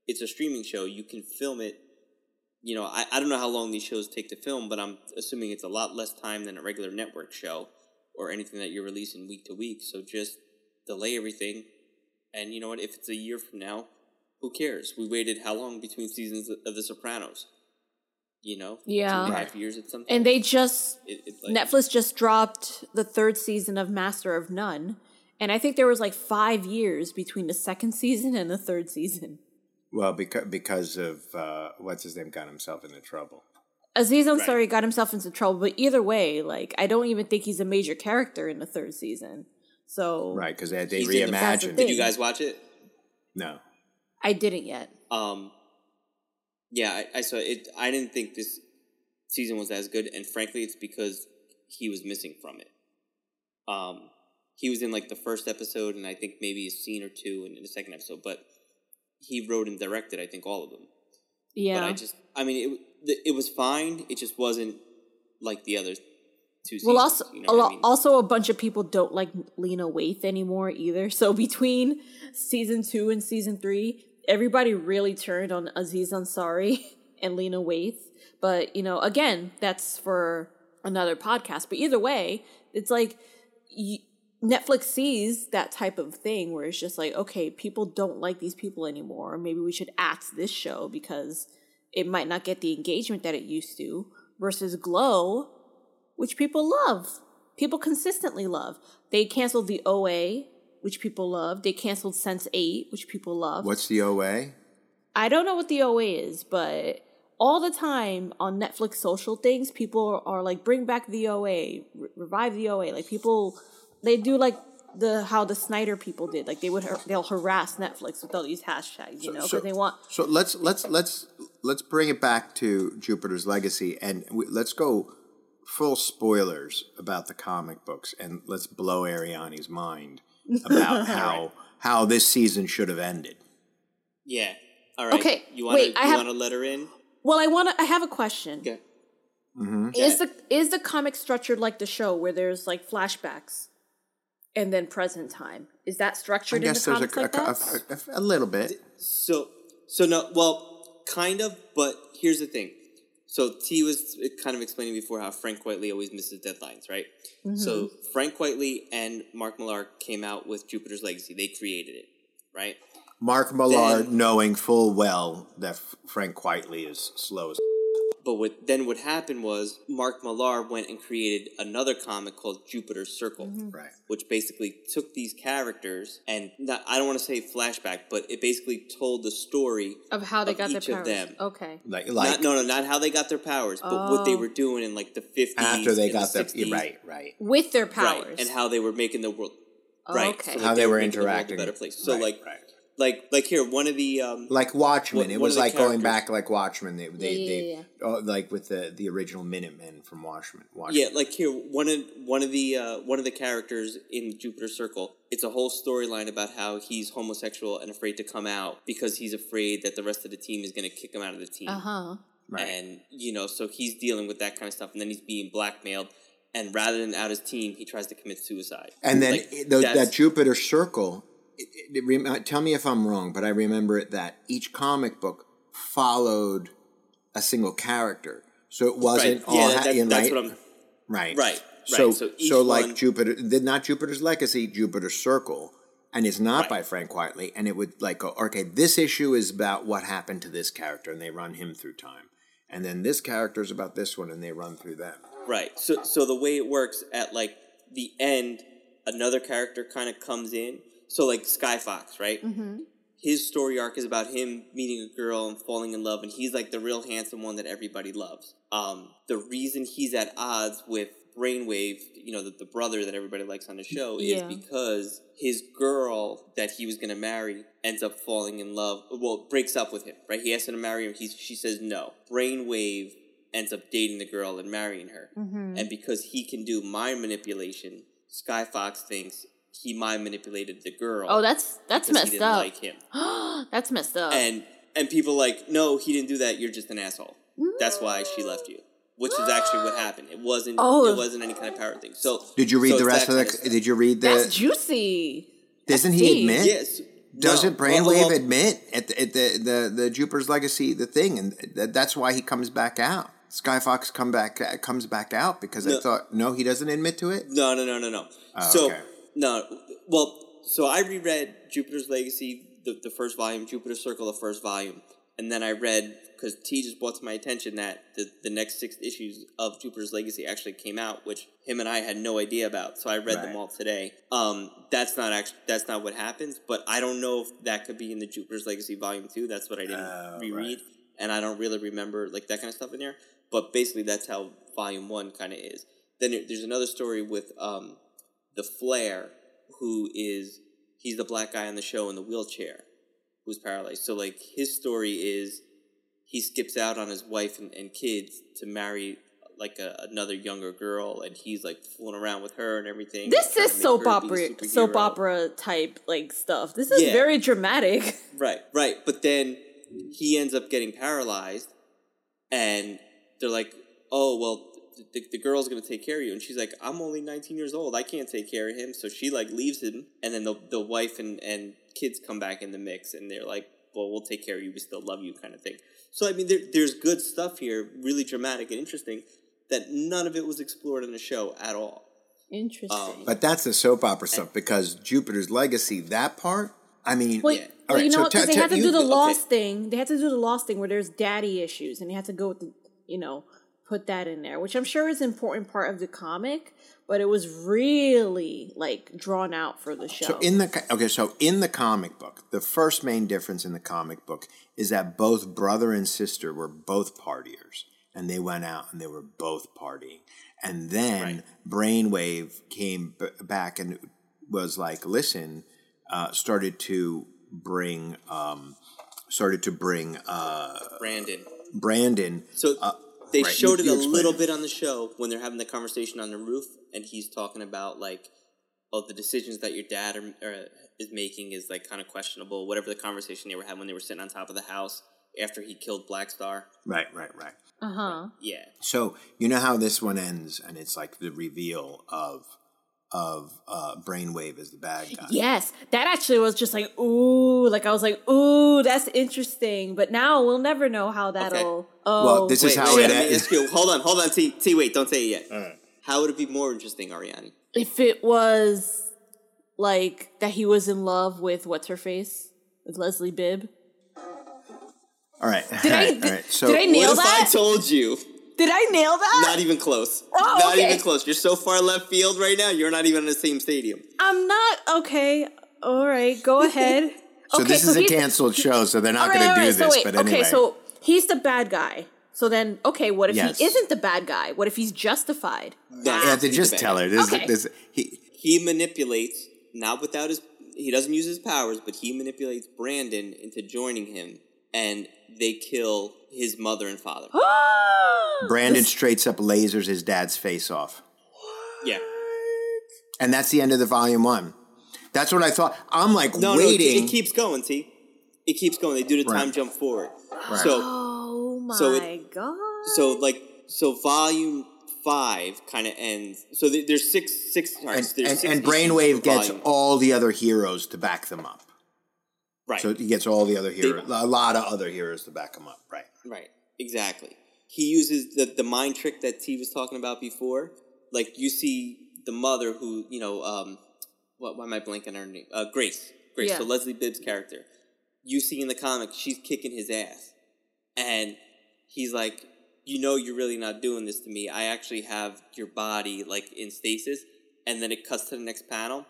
it's a streaming show. You can film it. You know, I, I don't know how long these shows take to film, but I'm assuming it's a lot less time than a regular network show or anything that you're releasing week to week. So just delay everything, and you know what? If it's a year from now, who cares? We waited how long between seasons of The Sopranos? You know, Yeah. two and half years at some. And they just it, it's like, Netflix just dropped the third season of Master of None, and I think there was like five years between the second season and the third season. Well, because because of uh, what's his name got himself into trouble. Aziz Right. Ansari got himself into trouble, but either way, like I don't even think he's a major character in the third season. So Right, because they, they He's in the- reimagined. Did you guys watch it? No, I didn't yet. Um, yeah, I, I saw it. I didn't think this season was as good, and frankly, it's because he was missing from it. Um, he was in like the first episode, and I think maybe a scene or two in the second episode, but he wrote and directed, I think, all of them. Yeah, But I just, I mean, it it was fine. It just wasn't like the other two seasons. well, also you know a lo- I mean? also a bunch of people don't like Lena Waithe anymore either. So between season two and season three, everybody really turned on Aziz Ansari and Lena Waithe. But you know, again, that's for another podcast. But either way, it's like y- Netflix sees that type of thing where it's just like, okay, people don't like these people anymore. Maybe we should axe this show because it might not get the engagement that it used to. Versus Glow, which people love. People consistently love. They canceled the OA, which people love. They canceled Sense 8, which people love. what's the OA? I don't know what the OA is, but all the time on Netflix social things, people are like, bring back the OA, re- revive the OA. Like people, they do like the how the Snyder people did. Like they would har- they'll harass Netflix with all these hashtags, you know, because so- they want. So let's let's let's let's bring it back to Jupiter's Legacy, and we, let's go full spoilers about the comic books, and let's blow Ariani's mind about how how this season should have ended. Yeah. All right. Okay, You want to? wait, I You have- want to let her in? Well, I want to. I have a question. Okay. Mm-hmm. Is the is the comic structured like the show, where there's like flashbacks, and then present time? Is that I structured in the guess there's a, comics like a, that? a- a- a little bit. So, so no, well, kind of, but here's the thing. So T was kind of explaining before how Frank Quitely always misses deadlines, right? Mm-hmm. So Frank Quitely and Mark Millar came out with Jupiter's Legacy. They created it, right? Mark Millar, Then- knowing full well that Frank Quitely is slow as But what then what happened was Mark Millar went and created another comic called Jupiter's Circle, mm-hmm. right. which basically took these characters and not, I don't want to say flashback, but it basically told the story of how they of got their each of powers. them. Okay. Like, like not, no, no, not how they got their powers, but what they Oh. were doing in like the fifties after they got the their 60s, right, right. With their right, powers. and how they were making the world Oh, right, okay. so How that they were making the a interacting. better place. So Right, like, right. Like, like here, one of the um, like Watchmen. One- it was of the like going back like Watchmen. They they, Yeah, they yeah, Oh, like with the the original Minutemen from Watchmen. Watchmen. Yeah, like here, one of one of the uh, one of the characters in Jupiter Circle. It's a whole storyline about how he's homosexual and afraid to come out because he's afraid that the rest of the team is going to kick him out of the team. Uh huh. Right. And you know, so he's dealing with that kind of stuff, and then he's being blackmailed. And rather than out his team, he tries to commit suicide. And then Like, it- the, that Jupiter Circle. It, it, uh, tell me if I'm wrong, but I remember it that each comic book followed a single character, so it wasn't right. all Yeah, ha- that, know, that's right? what I'm. right, Right, So, right. So so like one- Jupiter, did not Jupiter's Legacy, Jupiter Circle, and it's not Right. by Frank Quitely, and it would like go, okay, this issue is about what happened to this character, and they run him through time, and then this character is about this one, and they run through them. Right. So so the way it works at like the end, another character kind of comes in. So like Sky Fox, right? Mm-hmm. His story arc is about him meeting a girl and falling in love, and he's like the real handsome one that everybody loves. Um, the reason he's at odds with Brainwave, you know, the, the brother that everybody likes on the show, is Yeah. because his girl that he was going to marry ends up falling in love. Well, breaks up with him, right? He asks her to marry him. He, she says no. Brainwave ends up dating the girl and marrying her. Mm-hmm. And because he can do mind manipulation, Sky Fox thinks he mind manipulated the girl. Oh, that's that's because he messed didn't up. like him. that's messed up. And and people like, no, he didn't do that. You're just an asshole. That's why she left you. Which is actually what happened. It wasn't. Oh. It wasn't any kind of power thing. So Did you read so the rest of the? kind stuff. did you read the? that's juicy. doesn't That's he deep. admit? Yes. Doesn't No. Brainwave Well, well, admit at the, at the the the Jupiter's Legacy the thing, and th- that's why he comes back out. Sky Fox come back uh, comes back out because I thought no, he doesn't admit to it. No, no, no, no, no. Oh, so okay. No, well, so I reread Jupiter's Legacy, the, the first volume, Jupiter's Circle, the first volume, and then I read because T just brought to my attention that the, the next six issues of Jupiter's Legacy actually came out, which him and I had no idea about. So I read them all today. Um, that's not actually that's not what happens, but I don't know if that could be in the Jupiter's Legacy volume two. That's what I didn't Oh, reread, right. and I don't really remember like that kind of stuff in there. But basically, that's how volume one kind of is. Then there's another story with um, the Flare, who is he's the black guy on the show in the wheelchair, who's paralyzed. So like his story is he skips out on his wife and, and kids to marry like a, another younger girl, and he's like fooling around with her and everything. This is soap her be a opera, soap opera type like stuff. This is Yeah. very dramatic. Right, right. But then he ends up getting paralyzed, and they're like, "Oh, well, the, the girl's gonna take care of you." And she's like, "I'm only 19 years old. I can't take care of him." So she like leaves him, and then the the wife and and kids come back in the mix, and they're like, "Well, we'll take care of you. We still love you," kind of thing. So I mean, there, there's good stuff here, really dramatic and interesting, that none of it was explored in the show at all. Interesting. Um, But that's the soap opera stuff because Jupiter's Legacy that part. I mean, Well, Yeah. well All right, you know so what? Because they te- had to you- do the okay. lost thing. They had to do the lost thing where there's daddy issues, and they had to go with the, you know, put that in there, which I'm sure is an important part of the comic. But it was really like drawn out for the show. So in the okay, so in the comic book, the first main difference in the comic book is that both brother and sister were both partiers, and they went out and they were both partying, and then Brainwave came b- back and was like, "Listen," uh, started to bring, um, started to bring uh, Brandon. Brandon. So uh, they right, showed you- it you a little it. bit on the show when they're having the conversation on the roof, and he's talking about like oh, the decisions that your dad are, are, is making is like kind of questionable. Whatever the conversation they were having when they were sitting on top of the house after he killed Black Star. Right, right, right. Uh huh. Yeah, So you know how this one ends, and it's like the reveal of of uh, Brainwave as the bad guy. Yes, that actually was just like ooh, like I was like ooh, that's interesting. But now we'll never know how that'll. Oh, Well, this is how wait, it let me ends. Hold on, hold on, T. T. Wait, don't say it yet. How would it be more interesting, Ariani? if it was like that, he was in love with what's her face with Leslie Bibb. All right, Did all I- right, did- all right. So did I nail what if that? I told you? Did I nail that? Not even close. Oh, not okay. even close. You're so far left field right now. You're not even in the same stadium. I'm not okay. All right, go ahead. so okay, this is a canceled show, so they're not right, going to do right, this. Wait, but anyway, okay, so he's the bad guy. So then, okay, what if Yes. he isn't the bad guy? What if he's justified? That's you have to just tell her. This, Okay. this, he, He manipulates, not without his. He doesn't use his powers, but he manipulates Brandon into joining him, and they kill his mother and father. Brandon straights up lasers his dad's face off, yeah. and that's the end of the volume one. That's what I thought. I'm like No, waiting. no, it keeps going. See, it keeps going. They do the time Right. jump forward. Right. So, Oh my So it- god! so like, so volume five kind of ends. So there- there's six, six. Sorry, and, there's and, six and Brainwave gets volume. all the other heroes to back them up. right. So he gets all the other heroes, a lot of other heroes to back him up. Right. Right, exactly. He uses the the mind trick that T was talking about before. Like you see the mother who you know, um, what why am I blanking on her name? Uh, Grace. Grace. Yeah. So Leslie Bibb's character. You see in the comic, she's kicking his ass, and he's like, "You know, you're really not doing this to me. I actually have your body like in stasis." And then it cuts to the next panel,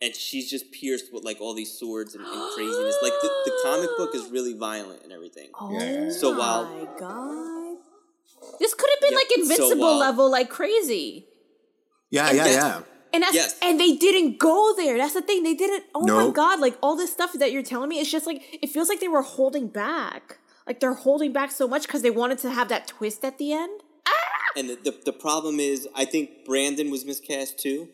and she's just pierced with like all these swords and, and craziness. Like the, the comic book is really violent and everything. oh Yeah, yeah, yeah. So my god! This could have been Yep, like so invincible while- level, like crazy. Yeah, And yeah, yeah. And that's Yes. and they didn't go there. That's the thing. They didn't. Oh my god! Like all this stuff that you're telling me, it's just like it feels like they were holding back. Like they're holding back so much because they wanted to have that twist at the end. And the, the the problem is, I think Brandon was miscast too,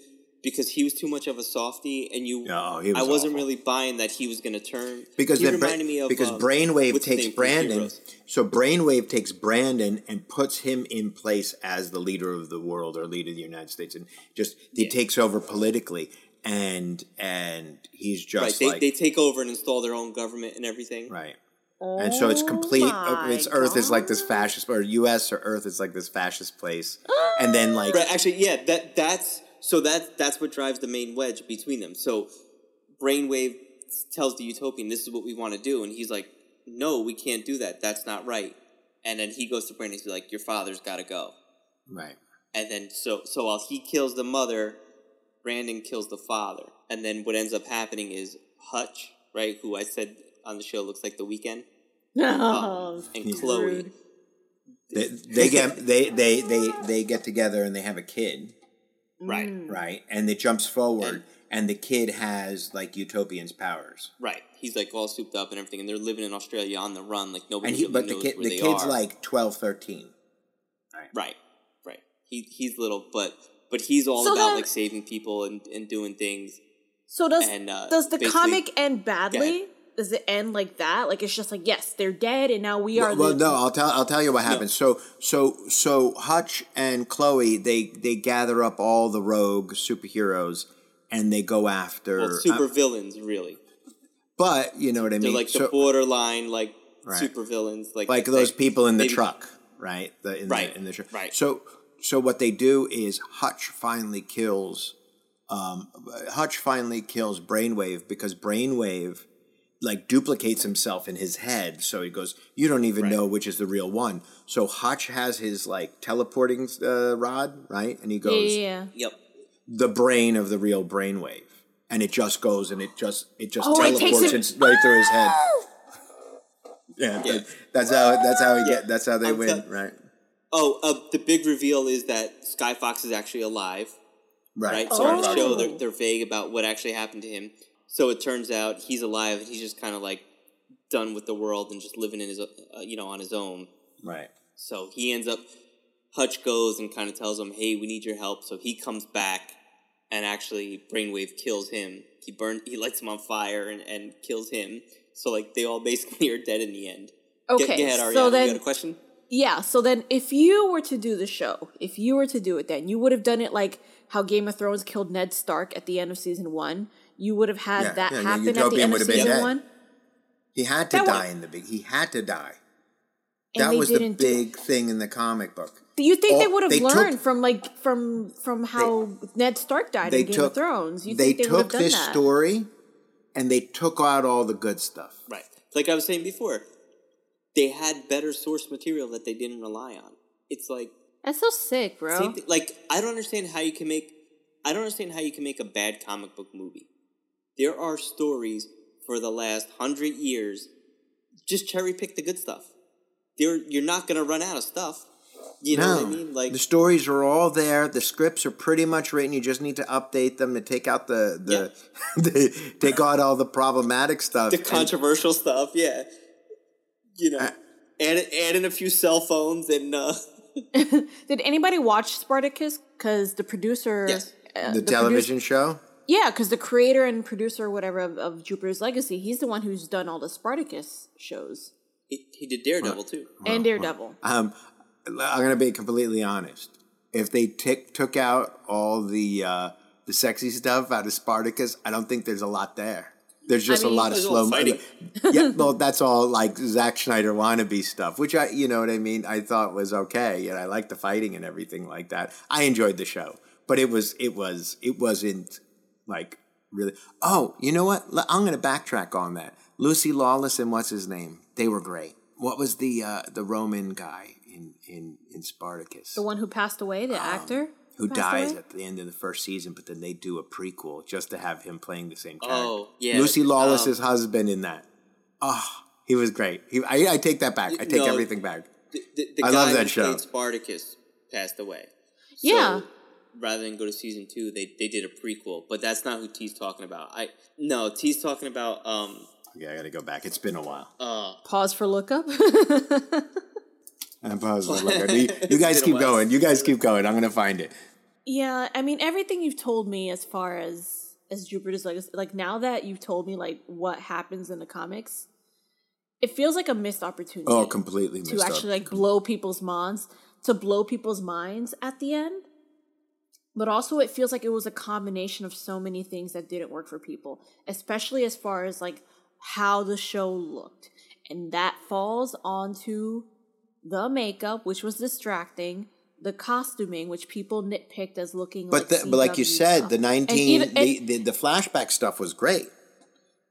because he was too much of a softie, and you. Yeah, oh, he was I wasn't awful. really buying that he was going to turn. Because he then Bra- me of because um, Brainwave takes name Brandon, so Brainwave takes Brandon and puts him in place as the leader of the world or leader of the United States, and just he Yeah. takes over politically, and and he's Right, just they, like they take over and install their own government and everything. right. And so it's Oh complete. It's Earth is like this fascist, or U.S. or Earth is like this fascist place, and then like Right, actually, yeah, that that's so that that's what drives the main wedge between them. So, Brainwave tells the Utopian, "This is what we want to do," and he's like, "No, we can't do that. That's not right." And then he goes to Brandon. And he's like, "Your father's got to go." right. And then so so while he kills the mother, Brandon kills the father. And then what ends up happening is Hutch, right, who I said on the show looks like the Weeknd, No, um, oh, and Chloe. rude. They, they get they, they they they get together and they have a kid, Right, right? And it jumps forward, And- and the kid has like Utopian's powers. right. He's like all souped up and everything, and they're living in Australia on the run, like nobody and he, really but the kid where the they kid's are. like 12 13 right, right. He he's little, but but he's all So about then- like saving people and, and doing things. So does And, uh, does the comic end badly? Ahead. Does it end like that? Like it's just like yes, they're dead, and now we are. well, well, no i'll tell i'll tell you what happens so so so hutch and chloe they they gather up all the rogue superheroes and they go after Well, super uh, villains, really. but you know what i They're mean like the so, borderline, like Right. super villains, like like those like, people in the maybe- truck right the, in Right, the, in the truck right. so so what they do is hutch finally kills um hutch finally kills brainwave because brainwave like duplicates himself in his head so he goes you don't even Right. know which is the real one so hutch has his like teleporting uh, rod right and he goes yeah, yeah. Yep. the brain of the real brainwave and it just goes and it just it just Oh, it teleports him- right through his head yeah, Yeah. that- that's how that's how he get that's how they I'm win tell- right Oh, uh, the big reveal is that Sky Fox is actually alive, right, right? So on the show, they're, they're vague about what actually happened to him. So it turns out he's alive and he's just kind of like done with the world and just living in his, uh, you know, on his own. right So he ends up, Hutch goes and kind of tells him, hey, we need your help. So he comes back and actually Brainwave kills him. He burn he lights him on fire and, and kills him. So like they all basically are dead in the end. Go- Okay, go ahead, Ariana. so you then got a question? Yeah, so then if you were to do the show, if you were to do it then, you would have done it like how Game of Thrones killed Ned Stark at the end of season one. You would have had Yeah, that yeah, yeah, happen at the Utopian end of season dead. one. He had to That die would- in the big. He had to die. And that was the big thing in the comic book. Do you think they Oh, would have they took- learned from like from from how Ned Stark died They in Game took of Thrones? You they think they would have took done this that? story and they took out all the good stuff. Right. Like I was saying before, they had better source material that they didn't rely on. It's like That's so sick, bro. same thing, like I don't understand how you can make I don't understand how you can make a bad comic book movie. There are stories for the last hundred years. Just cherry pick the good stuff. There, you're not gonna run out of stuff. You know no, what I mean? Like the stories are all there. The scripts are pretty much written. You just need to update them and take out the the, yeah. the take out all the problematic stuff. the And- controversial stuff. Yeah, you know, Uh, add add in a few cell phones and uh, Did anybody watch Spartacus? Because the producer, Yes. uh, the, produce- television show. Yeah, because the creator and producer, or whatever, of, of Jupiter's Legacy, he's the one who's done all the Spartacus shows he, he did Daredevil too. and Daredevil. Um, I'm gonna be completely honest. If they tick took out all the uh, the sexy stuff out of Spartacus, I don't think there's a lot there. There's just mean- a lot of slow all fighting. yeah, well, that's all like Zack Snyder wannabe stuff, which I, you know what I mean. I thought was okay, and I liked the fighting and everything like that. I enjoyed the show, but it was, it was, it wasn't like really. Oh, you know what? I'm going to backtrack on that. Lucy Lawless and what's his name? They were great. What was the uh, the Roman guy in in in Spartacus? The one who passed away, the actor Um, who dies away? at the end of the first season, but then they do a prequel just to have him playing the same character. Oh, yeah. Lucy Lawless's Um, husband in that. Oh, he was great. He, I, I take that back. I take No. everything back. The, the, the I guy love that who show. Spartacus passed away. Yeah. So, rather than go to season two, they, they did a prequel, but that's not who T's talking about. I no, T's talking about um Okay, I got to go back. It's been a while. uh Pause for lookup. I'm pausing. Look, you, you guys keep going. You guys keep going. I'm going to find it. yeah, I mean everything you've told me as far as as Jupiter's Legacy, like now that you've told me like what happens in the comics, it feels like a missed opportunity. Oh, completely to actually up. like blow people's minds to blow people's minds at the end but also it feels like it was a combination of so many things that didn't work for people especially as far as like how the show looked and that falls onto the makeup which was distracting the costuming which people nitpicked as looking But like the, but like you said, stuff. the And 19 even- the, the, the flashback stuff was great.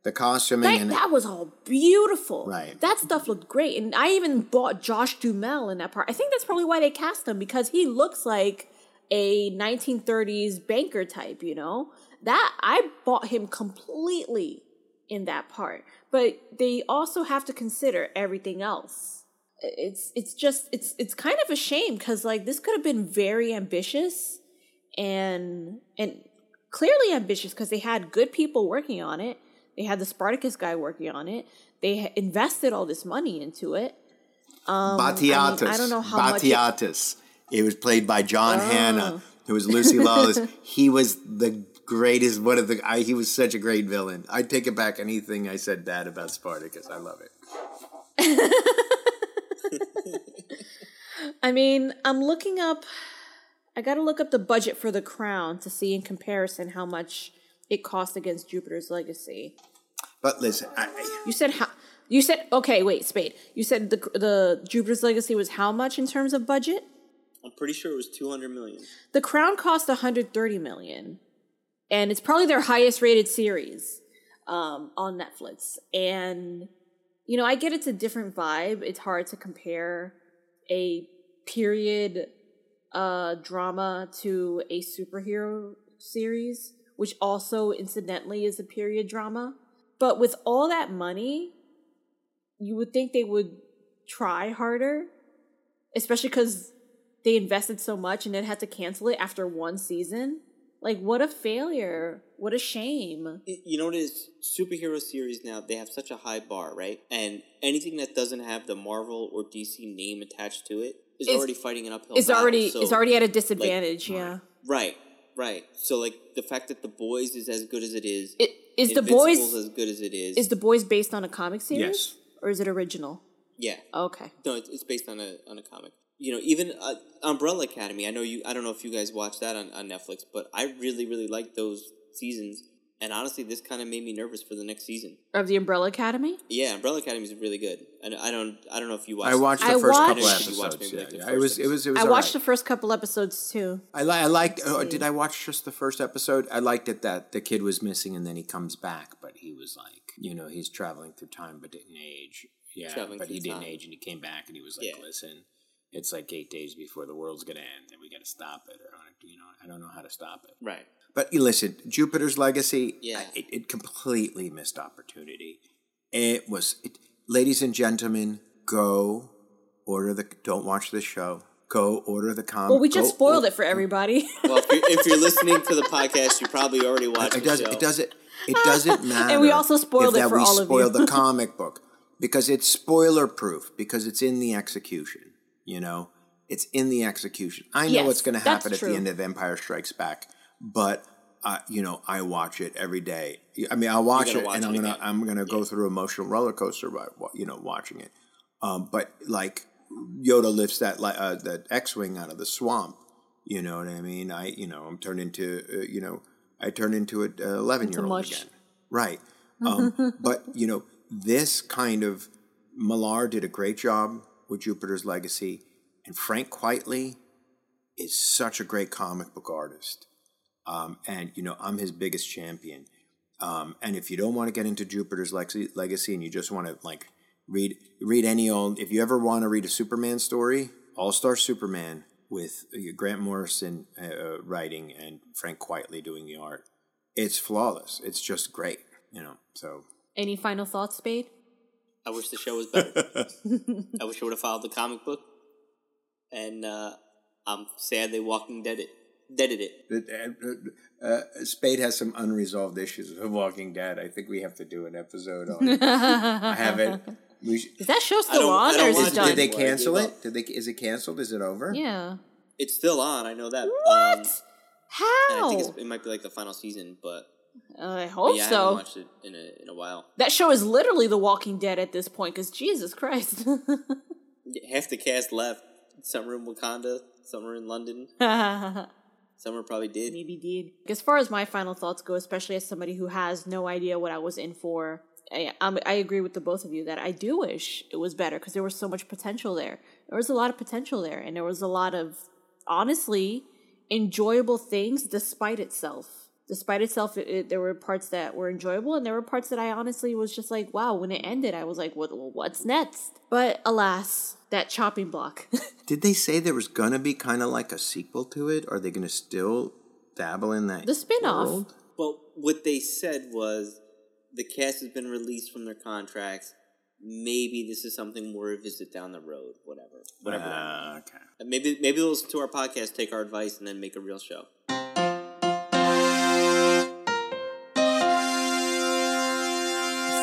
The costuming that, and that was all beautiful. Right. That stuff looked great. And I even bought Josh Duhamel in that part. I think that's probably why they cast him because he looks like a 1930s banker type, you know? That I bought him completely in that part. But they also have to consider everything else. It's it's just it's it's kind of a shame cuz like this could have been very ambitious and and clearly ambitious because they had good people working on it. They had the Spartacus guy working on it. They invested all this money into it. Um, I, mean, Batiatus. I don't know how much. Batiatus. It, was played by John Hannah, who was Lucy Lawless. he was the greatest. One of the. I, he was such a great villain. I take it back anything I said bad about Spartacus. I love it. I mean, I'm looking up. I got to look up the budget for The Crown to see in comparison how much it cost against Jupiter's Legacy. But listen, I, I- You said how? You said okay. Wait, Spade. You said the the Jupiter's Legacy was how much in terms of budget? I'm pretty sure it was two hundred million. The Crown cost 130 million, and it's probably their highest rated series um, on Netflix. And you know, I get it's a different vibe. It's hard to compare a period uh, drama to a superhero series, which also incidentally is a period drama. But with all that money, you would think they would try harder, especially because they invested so much and then had to cancel it after one season. Like, what a failure! What a shame! You know what it is? Superhero series now they have such a high bar, right? And anything that doesn't have the Marvel or DC name attached to it is Is- already fighting an uphill. It's battle. already So, it's already at a disadvantage. yeah. right. right. So like the fact that the boys is as good as it is, It, is the Invincible's boys as good as it is. is the boys based on a comic series? Yes. Or is it original? yeah. Okay. No, it's, it's based on a on a comic. You know, even uh, Umbrella Academy. I know you. I don't know if you guys watched that on, on Netflix, but I really really like those seasons. And honestly, this kind of made me nervous for the next season. Of the Umbrella Academy? Yeah, Umbrella Academy is really good. And I don't. I don't know if you watched. I watched the I first watched- couple I know you watched episodes. Yeah, like, yeah. first It was it was it was. I watched the first couple episodes too. I li- I liked. Oh, did I watch just the first episode? I liked it that the kid was missing and then he comes back, but he was like, you know, he's traveling through time but didn't age. Yeah, Traveling but he didn't time. age and he came back and he was like, Yeah. listen, it's like eight days before the world's gonna end and we got to stop it, or you know, I don't know how to stop it. right. But you listen, Jupiter's Legacy, Yeah. It, it completely missed opportunity. It was, it, ladies and gentlemen, go order the. Don't watch this show. Go order the comic. Well, we just go spoiled or- it for everybody. Well, if you're, if you're listening to the podcast, you probably already watched It the does. show. It doesn't. It doesn't matter. And we also spoiled if it that for we all of you. spoiled the comic book because it's spoiler proof because it's in the execution. You know, it's in the execution. I know Yes, what's going to happen at true. the end of Empire Strikes Back, but. Uh, you know, I watch it every day. I mean, I'll watch it, watch and it I'm gonna again. I'm gonna go through emotional roller coaster by you know watching it. Um, but like Yoda lifts that uh, that X-wing out of the swamp. You know what I mean? I you know I'm turned into uh, you know I turn into an eleven year old again. Right. Um, but you know this kind of Millar did a great job with Jupiter's Legacy, and Frank Quitely is such a great comic book artist. Um, and you know I'm his biggest champion. Um, and if you don't want to get into Jupiter's Legacy, and you just want to like read read any old, if you ever want to read a Superman story, All Star Superman with uh, Grant Morrison uh, uh, writing and Frank Quitely doing the art, it's flawless. It's just great, you know. So Any final thoughts, Spade? I wish the show was better. I wish I would have followed the comic book. And uh, I'm sad they Walking Dead it. Deaded it. uh, uh, Spade has some unresolved issues with Walking Dead. I think we have to do an episode on. it. I haven't. We sh- Is that show still on or is it it. done? did they cancel gave it? Did they? Is it canceled? Is it over? yeah. It's still on. I know that. What? Um, and How? I think it's, it might be like the final season, but I but hope yeah, I so. haven't watched it in a in a while. That show is literally The Walking Dead at this point, because Jesus Christ. Half the cast left. Some are in Wakanda. Some are in London. Some are probably did. Maybe did. As far as my final thoughts go, especially as somebody who has no idea what I was in for, I, um, I agree with the both of you that I do wish it was better because there was so much potential there. There was a lot of potential there, and there was a lot of honestly enjoyable things despite itself. Despite itself, it, it, there were parts that were enjoyable, and there were parts that I honestly was just like, "Wow!" When it ended, I was like, "What? well, What's next?" But alas, that chopping block. Did they say there was gonna be kind of like a sequel to it? Are they gonna still dabble in that? The spin-off. world? Well, what they said was the cast has been released from their contracts. Maybe this is something we'll revisit down the road. Whatever. Whatever. that Ah, okay. Maybe maybe they'll listen to our podcast, take our advice, and then make a real show.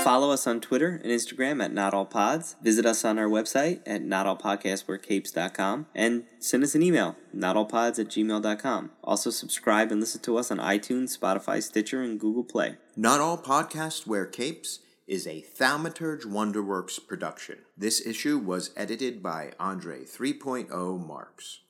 Follow us on Twitter and Instagram at Not All Pods. Visit us on our website at notallpodcastwearcapes.com and send us an email, notallpods at gmail.com. Also, subscribe and listen to us on iTunes, Spotify, Stitcher, and Google Play. Not all podcasts wear capes is a Thaumaturge Wonderworks production. This issue was edited by Andre 3.0 Marks.